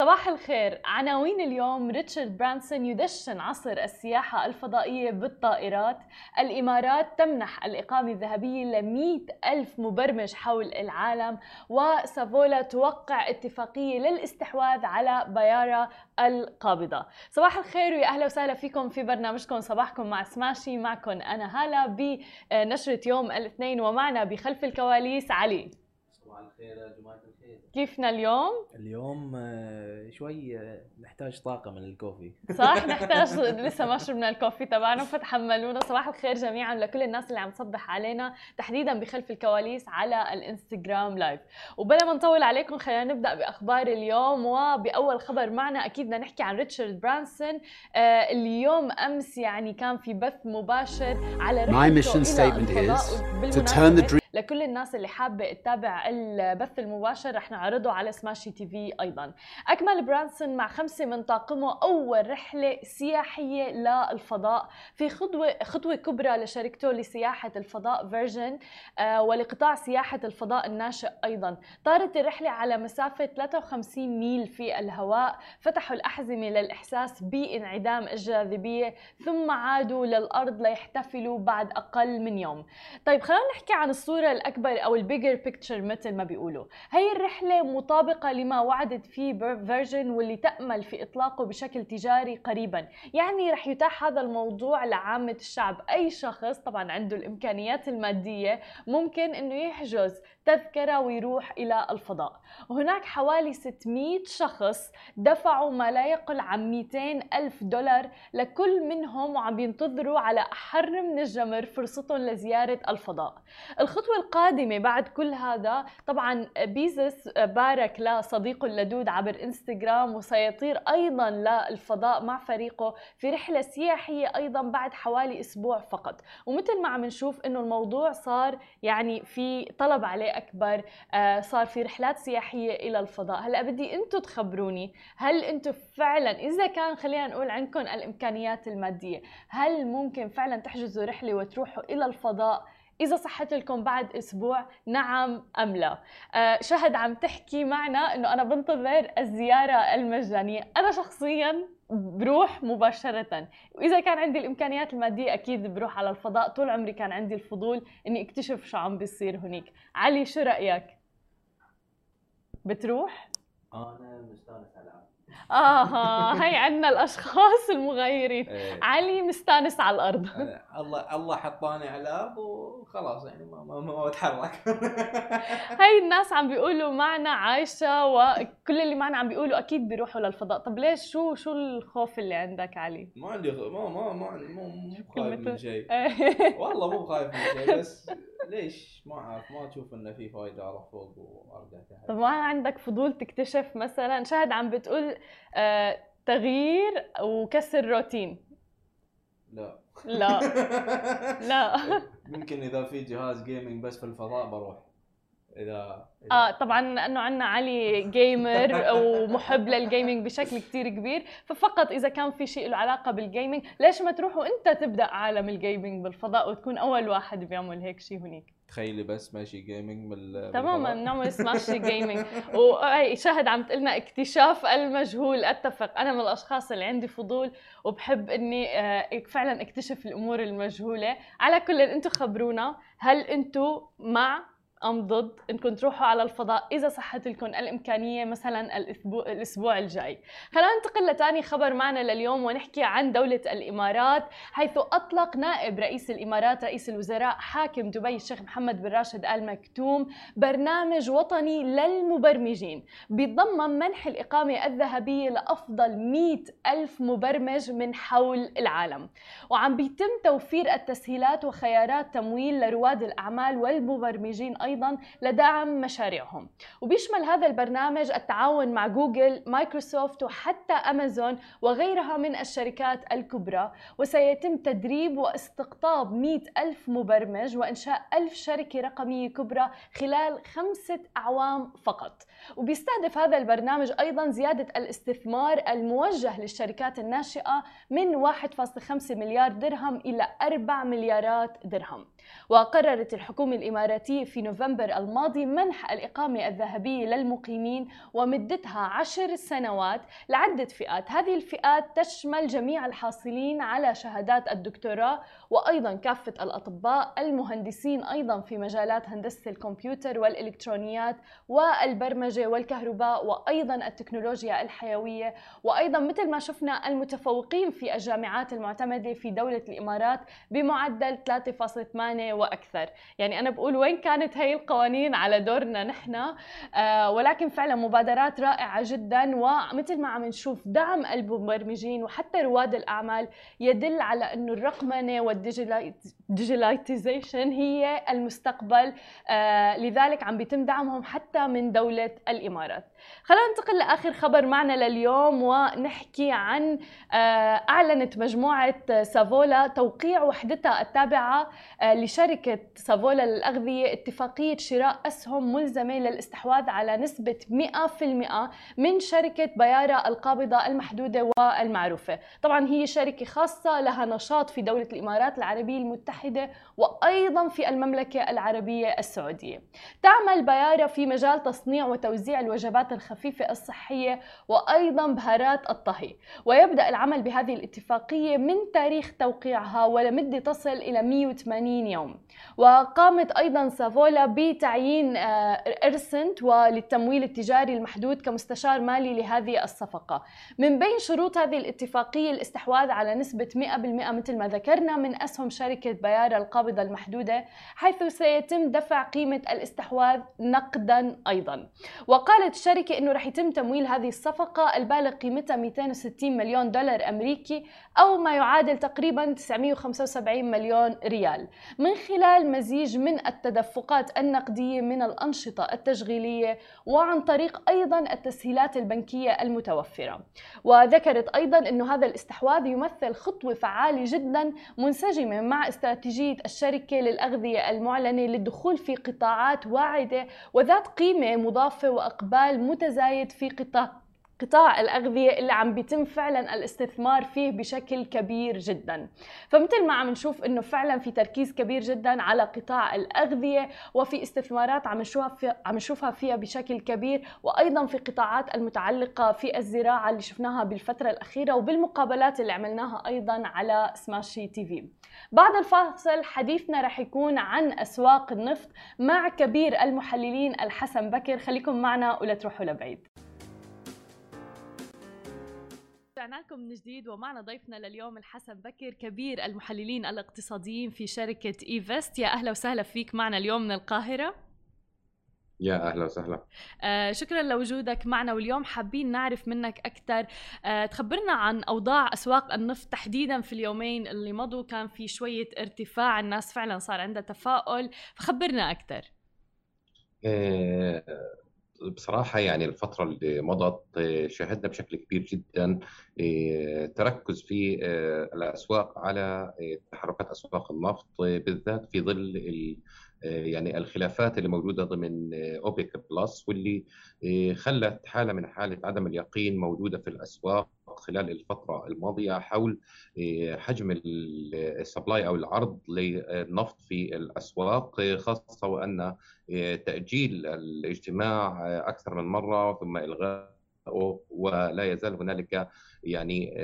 صباح الخير. عناوين اليوم ريتشارد برانسون يدشن عصر السياحة الفضائية بالطائرات. الإمارات تمنح الإقامة الذهبية ل ألف مبرمج حول العالم. وسافولا توقع اتفاقية للاستحواذ على بيارا القابضة. صباح الخير ويا أهلا وسهلا فيكم في برنامجكم صباحكم مع سماشي. معكم أنا هالة بنشرة يوم الاثنين ومعنا بخلف الكواليس علي. صباح الخير جماعة كيفنا اليوم؟ اليوم آه، شوي آه، نحتاج طاقة من ال coffee. صح نحتاج لسه ما شربنا ال coffee تبعنا فتحملونا. صباح الخير جميعا لكل الناس اللي عم تصبح علينا تحديدا بخلف الكواليس على الإنستغرام live وبلا ما نطول عليكم خلينا نبدأ بأخبار اليوم. وبأول خبر معنا أكيد بدنا نحكي عن ريتشارد برانسون. آه، اليوم أمس يعني كان في بث مباشر على My mission statement is to turn the dream لكل الناس اللي حابة تتابع البث المباشر رح نعرضه على سماشي تي في أيضا. أكمل برانسون مع خمسة من طاقمه. أول رحلة سياحية للفضاء. في خطوة خطوة كبرى لشركته لسياحة الفضاء فيرجن آه ولقطاع سياحة الفضاء الناشئ أيضا. طارت الرحلة على مسافة 53 ميل في الهواء. فتحوا الأحزمة للإحساس بانعدام الجاذبية ثم عادوا للأرض ليحتفلوا بعد أقل من يوم. طيب خلينا نحكي عن الصورة الصورة الأكبر أو ال bigger picture مثل ما بيقولوا. هي الرحلة مطابقة لما وعدت فيه فيرجن واللي تأمل في إطلاقه بشكل تجاري قريبا. يعني رح يتاح هذا الموضوع لعامة الشعب. أي شخص طبعا عنده الإمكانيات المادية ممكن أنه يحجز تذكرة ويروح إلى الفضاء. وهناك حوالي 600 شخص دفعوا ما لا يقل عن 200 ألف دولار لكل منهم وعم ينتظروا على أحر من الجمر فرصتهم لزيارة الفضاء. الخطوة القادمة بعد كل هذا طبعا بيزس بارك لصديقه اللدود عبر إنستغرام وسيطير أيضا للفضاء مع فريقه في رحلة سياحية أيضا بعد حوالي أسبوع فقط. ومثل ما عم نشوف أنه الموضوع صار يعني في طلب عليه أكبر آه، صار في رحلات سياحية إلى الفضاء. هلأ بدي أنتم تخبروني هل أنتم فعلا إذا كان خلينا نقول عندكم الإمكانيات المادية هل ممكن فعلا تحجزوا رحلة وتروحوا إلى الفضاء إذا صحت لكم بعد أسبوع نعم أم لا؟ آه شهد عم تحكي معنا أنه أنا بنتظر الزيارة المجانية. أنا شخصيا بروح مباشرة. وإذا كان عندي الإمكانيات المادية أكيد بروح على الفضاء. طول عمري كان عندي الفضول إني أكتشف شو عم بيصير هناك علي شو رأيك؟ بتروح؟ أنا مستانس على أها هي عندنا الأشخاص المغيرين إيه. علي مستانس على الأرض. إيه، الله الله حطاني على وخلاص يعني ما ما, ما بتحرك. هي الناس عم بيقولوا معنا عايشة وكل اللي معنا عم بيقولوا أكيد بيروحوا للفضاء. طب ليش؟ شو شو الخوف اللي عندك علي؟ ما عندي ما ما ما مو خايف من شيء. والله مو خايف من شيء بس ليش؟ ما أعرف ما تشوف انه في فايدة أروح فوق وأرجع تحت. طب ما عندك فضول تكتشف مثلا. شاهد عم بتقول آه تغيير وكسر روتين. لا. لا. لا. ممكن إذا في جهاز gaming بس في الفضاء بروح. اذا, إذا آه طبعا لأنه عندنا علي gamer ومحب لل gaming بشكل كتير كبير ففقط إذا كان في شيء له علاقة بال gaming ليش ما تروح وانت تبدأ عالم ال gaming بالفضاء وتكون أول واحد بيعمل هيك شيء هناك تخيلي بس سماشي gaming بال تماما نعمل سماشي gaming وهي شاهد عم تقلنا اكتشاف المجهول أتفق. أنا من الأشخاص اللي عندي فضول وبحب إني آه، فعلا اكتشف الأمور المجهولة. على كل أنتم خبرونا هل أنتم مع أم ضد انكم تروحوا على الفضاء إذا صحت لكم الإمكانية مثلا الأسبوع الأسبوع الجاي. خلينا ننتقل لثاني خبر معنا لليوم ونحكي عن دولة الإمارات حيث أطلق نائب رئيس الإمارات رئيس الوزراء حاكم دبي الشيخ محمد بن راشد آل مكتوم برنامج وطني للمبرمجين. بيتضمن منح الإقامة الذهبية لأفضل 100 ألف مبرمج من حول العالم. وعم بيتم توفير التسهيلات وخيارات تمويل لرواد الأعمال والمبرمجين أيضا لدعم مشاريعهم. وبيشمل هذا البرنامج التعاون مع جوجل مايكروسوفت وحتى أمازون وغيرها من الشركات الكبرى. وسيتم تدريب واستقطاب 100 ألف مبرمج وإنشاء ألف شركة رقمية كبرى خلال خمسة أعوام فقط. وبيستهدف هذا البرنامج أيضا زيادة الاستثمار الموجه للشركات الناشئة من 1.5 مليار درهم إلى 4 مليارات درهم. وقررت الحكومة الإماراتية في نوفمبر الماضي منح الإقامة الذهبية للمقيمين ومدتها عشر سنوات لعدة فئات. هذه الفئات تشمل جميع الحاصلين على شهادات الدكتوراه وأيضا كافة الأطباء المهندسين أيضا في مجالات هندسة الكمبيوتر والإلكترونيات والبرمجة والكهرباء وأيضا التكنولوجيا الحيوية. وأيضا مثل ما شفنا المتفوقين في الجامعات المعتمدة في دولة الإمارات بمعدل 3.8 وأكثر. يعني أنا بقول وين كانت هي القوانين على دورنا نحن آه ولكن فعلا مبادرات رائعة جدا ومثل ما عم نشوف دعم المبرمجين وحتى رواد الأعمال يدل على أنه الرقمنة والديجيلايتيزيشن هي المستقبل آه لذلك عم بيتم دعمهم حتى من دولة الإمارات. خلينا ننتقل لآخر خبر معنا لليوم ونحكي عن آه، أعلنت مجموعة سافولا توقيع وحدتها التابعة لشركة سافولا للاغذيه اتفاقية شراء أسهم ملزمة للاستحواذ على نسبة 100% من شركة بيارا القابضة المحدودة والمعروفة. طبعا هي شركة خاصة لها نشاط في دولة الإمارات العربية المتحدة وأيضا في المملكة العربية السعودية. تعمل بيارا في مجال تصنيع وتوزيع الوجبات الخفيفة الصحية وأيضا بهارات الطهي. ويبدأ العمل بهذه الاتفاقية من تاريخ توقيعها ولمدة تصل إلى 180 يوم وقامت أيضا سافولا بتعيين آه، إرسنت وللتمويل التجاري المحدود كمستشار مالي لهذه الصفقة. من بين شروط هذه الاتفاقية الاستحواذ على نسبة 100% مثل ما ذكرنا من أسهم شركة بيارا القابضة المحدودة حيث سيتم دفع قيمة الاستحواذ نقدا أيضا. وقالت الشركة إنه رح يتم تمويل هذه الصفقة البالغ قيمتها 260 مليون دولار أمريكي أو ما يعادل تقريبا 975 مليون ريال. من خلال مزيج من التدفقات النقدية من الأنشطة التشغيلية وعن طريق أيضا التسهيلات البنكية المتوفرة. وذكرت أيضا إنه هذا الاستحواذ يمثل خطوة فعالة جدا منسجمة مع استراتيجية الشركة للأغذية المعلنة للدخول في قطاعات واعدة وذات قيمة مضافة وإقبال متزايد في قطاع قطاع الأغذية اللي عم بيتم فعلا الاستثمار فيه بشكل كبير جدا. فمثل ما عم نشوف إنه فعلا في تركيز كبير جدا على قطاع الأغذية وفي استثمارات عم نشوفها في عم نشوفها فيها بشكل كبير وأيضا في قطاعات المتعلقة في الزراعة اللي شفناها بالفترة الأخيرة وبالمقابلات اللي عملناها أيضا على سماشي تي في بعد الفاصل حديثنا رح يكون عن أسواق النفط مع كبير المحللين الحسن بكر. خليكم معنا ولا تروحوا لبعيد. رجعنا لكم من جديد ومعنا ضيفنا لليوم الحسن بكر كبير المحللين الاقتصاديين في شركة إيفست. يا أهلا وسهلا فيك معنا اليوم من القاهرة. يا أهلا وسهلا. آه شكرا لوجودك معنا واليوم حابين نعرف منك أكثر. آه تخبرنا عن أوضاع أسواق النفط تحديدا في اليومين اللي مضوا. كان في شوية ارتفاع الناس فعلا صار عندها تفاؤل فخبرنا أكثر. آه بصراحة يعني الفترة اللي مضت آه، شاهدنا بشكل كبير جدا آه، تركز في آه، الأسواق على تحركات أسواق النفط بالذات في ظل يعني الخلافات اللي موجودة ضمن أوبك بلس واللي خلت حالة من حالة عدم اليقين موجودة في الأسواق خلال الفترة الماضية حول حجم ال supply أو العرض للنفط في الأسواق خاصة وأن تأجيل الاجتماع أكثر من مرة ثم الغاء ولا يزال هنالك يعني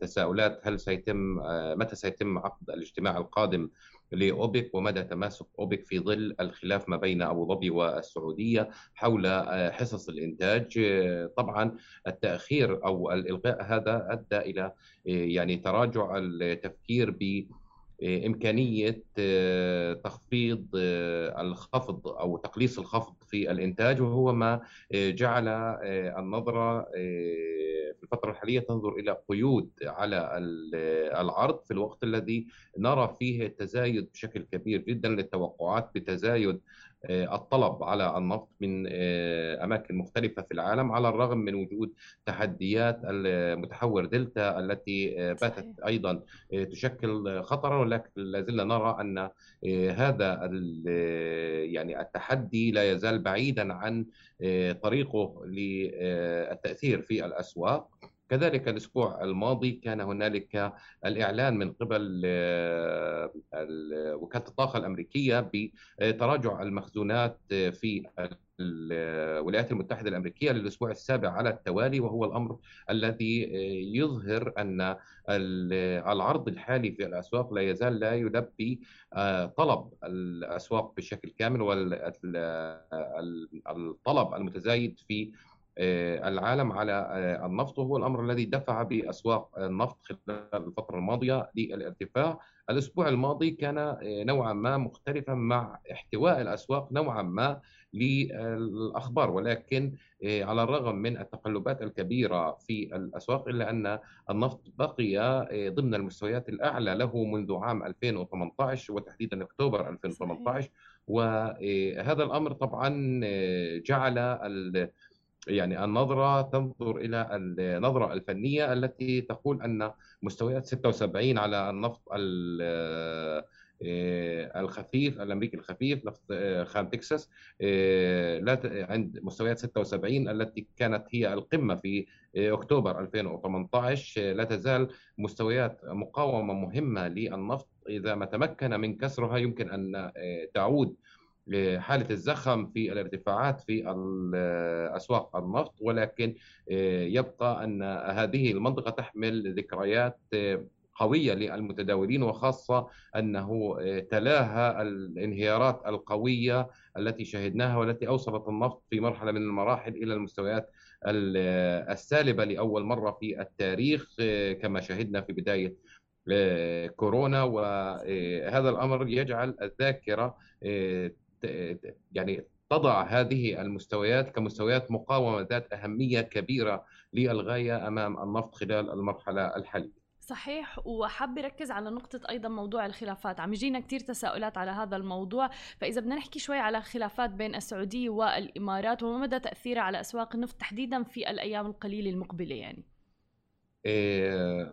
تساؤلات هل سيتم متى سيتم عقد الاجتماع القادم لأوبك ومدى تماسك أوبك في ظل الخلاف ما بين أبو ظبي والسعودية حول آه، حصص الإنتاج. آه، طبعا التأخير أو الإلغاء هذا أدى إلى آه، يعني تراجع التفكير ب إمكانية تخفيض الخفض أو تقليص الخفض في الإنتاج وهو ما جعل النظرة في الفترة الحالية تنظر إلى قيود على العرض في الوقت الذي نرى فيه تزايد بشكل كبير جدا للتوقعات بتزايد آه، الطلب على النفط من آه، أماكن مختلفة في العالم على الرغم من وجود تحديات المتحور دلتا التي آه، باتت أيضا تشكل خطرا ولكن لا زلنا نرى أن هذا يعني التحدي لا يزال بعيدا عن طريقه للتأثير في الأسواق. كذلك الأسبوع الماضي كان هنالك الإعلان من قبل آه، وكالة الطاقة الأمريكية بتراجع المخزونات في الولايات المتحدة الأمريكية للأسبوع السابع على التوالي وهو الأمر الذي يظهر أن العرض الحالي في الأسواق لا يزال لا يلبي آه، طلب الأسواق بشكل كامل والطلب المتزايد في آه، العالم على آه، النفط وهو الأمر الذي دفع بأسواق النفط خلال الفترة الماضية للارتفاع. الأسبوع الماضي كان نوعا ما مختلفا مع احتواء الأسواق نوعا ما للأخبار ولكن آه، على الرغم من التقلبات الكبيرة في الأسواق إلا أن النفط بقي آه، ضمن المستويات الأعلى له منذ عام 2018 وتحديدا أكتوبر 2018 وهذا الأمر طبعا آه، جعل يعني النظرة تنظر إلى النظرة الفنية التي تقول أن مستويات 76 على النفط آه، الخفيف الأمريكي الخفيف نفط آه، خام تكساس آه، لا عند مستويات 76 التي كانت هي القمة في أكتوبر 2018 لا تزال مستويات مقاومة مهمة للنفط. إذا ما تمكن من كسرها يمكن أن تعود حالة الزخم في الارتفاعات في أسواق النفط ولكن يبقى أن هذه المنطقة تحمل ذكريات قوية للمتداولين وخاصة أنه آه، تلاها الانهيارات القوية التي شهدناها والتي أوصلت النفط في مرحلة من المراحل إلى المستويات آه، السالبة لأول مرة في التاريخ آه، كما شهدنا في بداية كورونا وهذا الأمر يجعل الذاكرة يعني تضع هذه المستويات كمستويات مقاومة ذات أهمية كبيرة للغاية أمام النفط خلال المرحلة الحالية. صحيح وحابة ركز على نقطة أيضا موضوع الخلافات. عم يجينا كتير تساؤلات على هذا الموضوع فإذا بدنا نحكي شوي على خلافات بين السعودية والإمارات وما مدى تأثيرها على أسواق النفط تحديدا في الأيام القليلة المقبلة يعني؟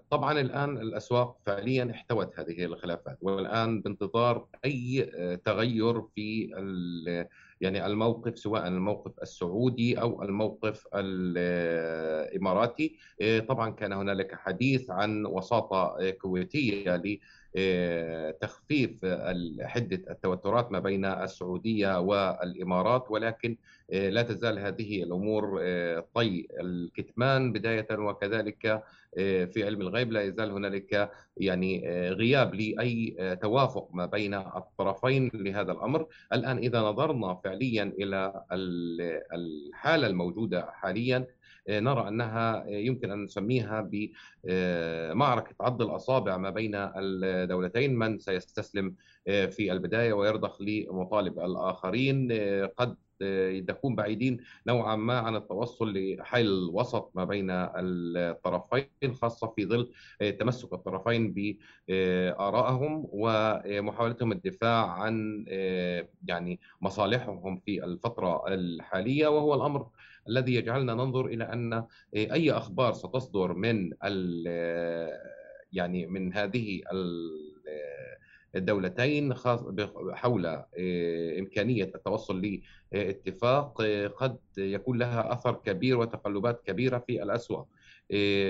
طبعا الآن الأسواق فعليا احتوت هذه الخلافات والآن بانتظار أي تغير في يعني الموقف سواء الموقف السعودي أو الموقف الإماراتي. إيه، طبعا كان هنالك حديث عن وساطة كويتية لتخفيف حدة التوترات ما بين السعودية والإمارات ولكن إيه، لا تزال هذه الأمور إيه، طي الكتمان. بداية وكذلك في علم الغيب لا يزال هنالك يعني غياب لأي توافق ما بين الطرفين لهذا الأمر. الآن إذا نظرنا فعليا إلى الحالة الموجودة حاليا آه، نرى أنها يمكن أن نسميها بمعركه عض الأصابع ما بين الدولتين من سيستسلم آه، في البداية ويرضخ لمطالب الآخرين آه، قد تكون بعيدين نوعا ما عن التوصل لحل وسط ما بين الطرفين خاصة في ظل تمسك الطرفين بارائهم ومحاولتهم الدفاع عن يعني مصالحهم في الفترة الحالية وهو الأمر الذي يجعلنا ننظر إلى أن أي أخبار ستصدر من يعني من هذه الدولتين حول آه، إمكانية التوصل لاتفاق آه، قد يكون لها أثر كبير وتقلبات كبيرة في الأسواق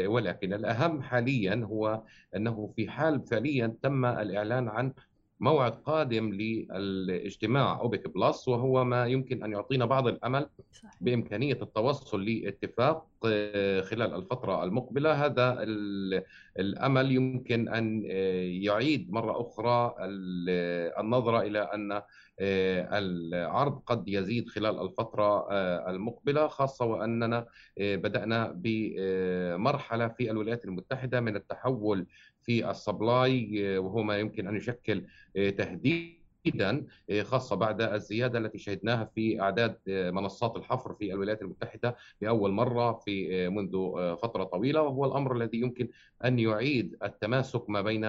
ولكن الأهم حاليا هو أنه في حال فعليا تم الإعلان عن موعد قادم للاجتماع أوبك بلس وهو ما يمكن أن يعطينا بعض الأمل بإمكانية التوصل لاتفاق آه، خلال الفترة المقبلة. هذا الأمل يمكن أن آه، يعيد مرة أخرى النظره إلى أن آه، العرض قد يزيد خلال الفترة المقبلة خاصة وأننا بدأنا بمرحله في الولايات المتحدة من التحول في ال supply آه، وهو ما يمكن أن يشكل آه، تهديدا آه، خاصة بعد الزيادة التي شهدناها في أعداد منصات الحفر في الولايات المتحدة لأول مرة في منذ فترة طويلة وهو الأمر الذي يمكن أن يعيد التماسك ما بين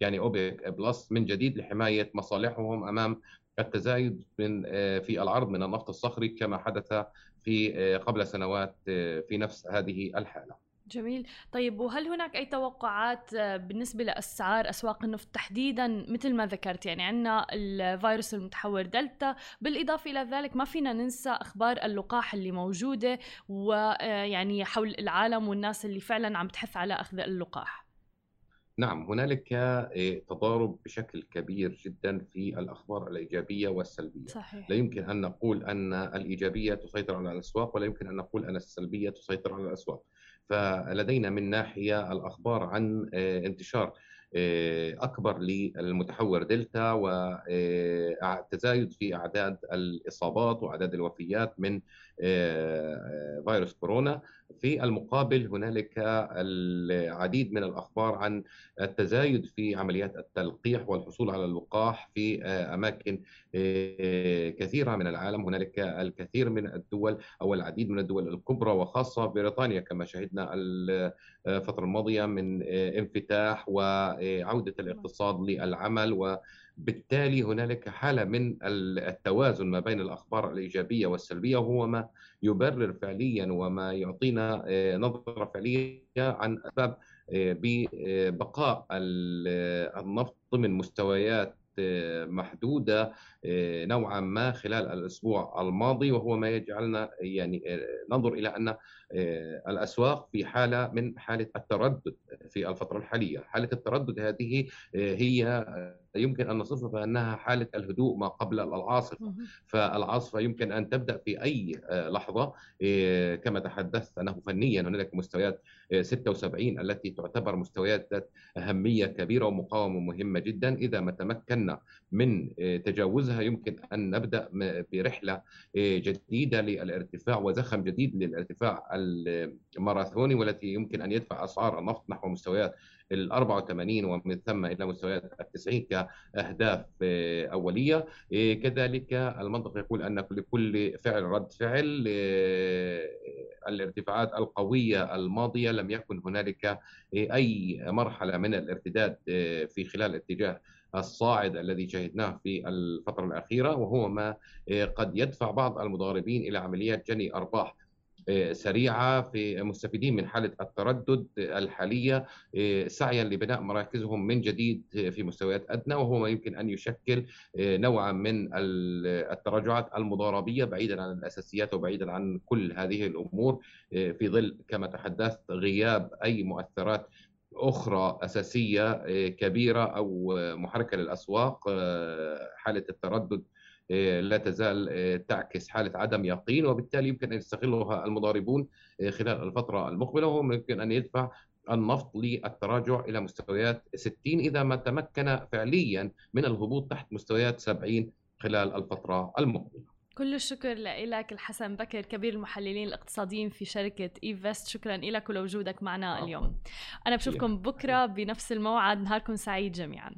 يعني أوبك بلس من جديد لحماية مصالحهم أمام التزايد من في العرض من النفط الصخري كما حدث في قبل سنوات في نفس هذه الحالة. جميل. طيب وهل هناك أي توقعات آه، بالنسبة لأسعار أسواق النفط تحديدا مثل ما ذكرت؟ يعني عندنا الفيروس المتحور دلتا. بالإضافة إلى ذلك ما فينا ننسى أخبار اللقاح اللي موجودة ويعني حول العالم والناس اللي فعلا عم تحث على أخذ اللقاح. نعم هنالك آه، تضارب بشكل كبير جدا في الأخبار الإيجابية والسلبية. صحيح. لا يمكن أن نقول أن الإيجابية تسيطر على الأسواق ولا يمكن أن نقول أن السلبية تسيطر على الأسواق. فلدينا من ناحية الأخبار عن آه، انتشار آه، أكبر للمتحور دلتا وتزايد في أعداد الإصابات وأعداد الوفيات من فيروس كورونا. في المقابل هنالك العديد من الأخبار عن التزايد في عمليات التلقيح والحصول على اللقاح في أماكن كثيرة من العالم. هنالك الكثير من الدول أو العديد من الدول الكبرى وخاصة بريطانيا كما شهدنا الفترة الماضية من انفتاح وعودة الاقتصاد للعمل و بالتالي هنالك حالة من التوازن ما بين الأخبار الإيجابية والسلبية وهو ما يبرر فعليا وما يعطينا آه، نظرة فعلية عن أسباب آه، ببقاء النفط ضمن مستويات آه، نوعا ما خلال الأسبوع الماضي وهو ما يجعلنا يعني ننظر أن آه، الأسواق في حالة من حالة التردد في الفترة الحالية، حالة التردد هذه هي يمكن أن نصفها بأنها حالة الهدوء ما قبل العاصفة، فالعاصفة يمكن أن تبدأ في أي لحظة كما تحدثت أنه فنيا هنالك مستويات 76 التي تعتبر مستويات ذات أهمية كبيرة ومقاومة مهمة جدا. إذا ما تمكنا من تجاوزها يمكن أن نبدأ برحلة جديدة للارتفاع وزخم جديد للارتفاع الماراثوني والتي يمكن أن يدفع أسعار النفط نحو مستويات ال 84 ومن ثم إلى مستويات ال 90 كاهداف أولية. كذلك المنطق يقول أن لكل فعل رد فعل الارتفاعات القوية الماضية لم يكن هنالك أي مرحلة من الارتداد في خلال اتجاه الصاعد الذي شهدناه في الفترة الأخيرة وهو ما قد يدفع بعض المضاربين إلى عمليات جني أرباح سريعة في مستفيدين من حالة التردد الحالية سعيا لبناء مراكزهم من جديد في مستويات أدنى وهو ما يمكن أن يشكل نوعا من التراجعات المضاربية بعيدا عن الأساسيات وبعيدا عن كل هذه الأمور في ظل كما تحدثت غياب أي مؤثرات أخرى أساسية كبيرة أو محركة للأسواق حالة التردد آه، لا تزال آه، تعكس حالة عدم يقين وبالتالي يمكن أن يستغلها المضاربون آه، خلال الفترة المقبلة وهم يمكن أن يدفع النفط للتراجع إلى مستويات 60 إذا ما تمكن فعليا من الهبوط تحت مستويات 70 خلال الفترة المقبلة. كل الشكر لك الحسن بكر كبير المحللين الاقتصاديين في شركة إيفست. شكرا لك ولوجودك معنا اليوم. أنا بشوفكم بكرة بنفس الموعد. نهاركم سعيد جميعا.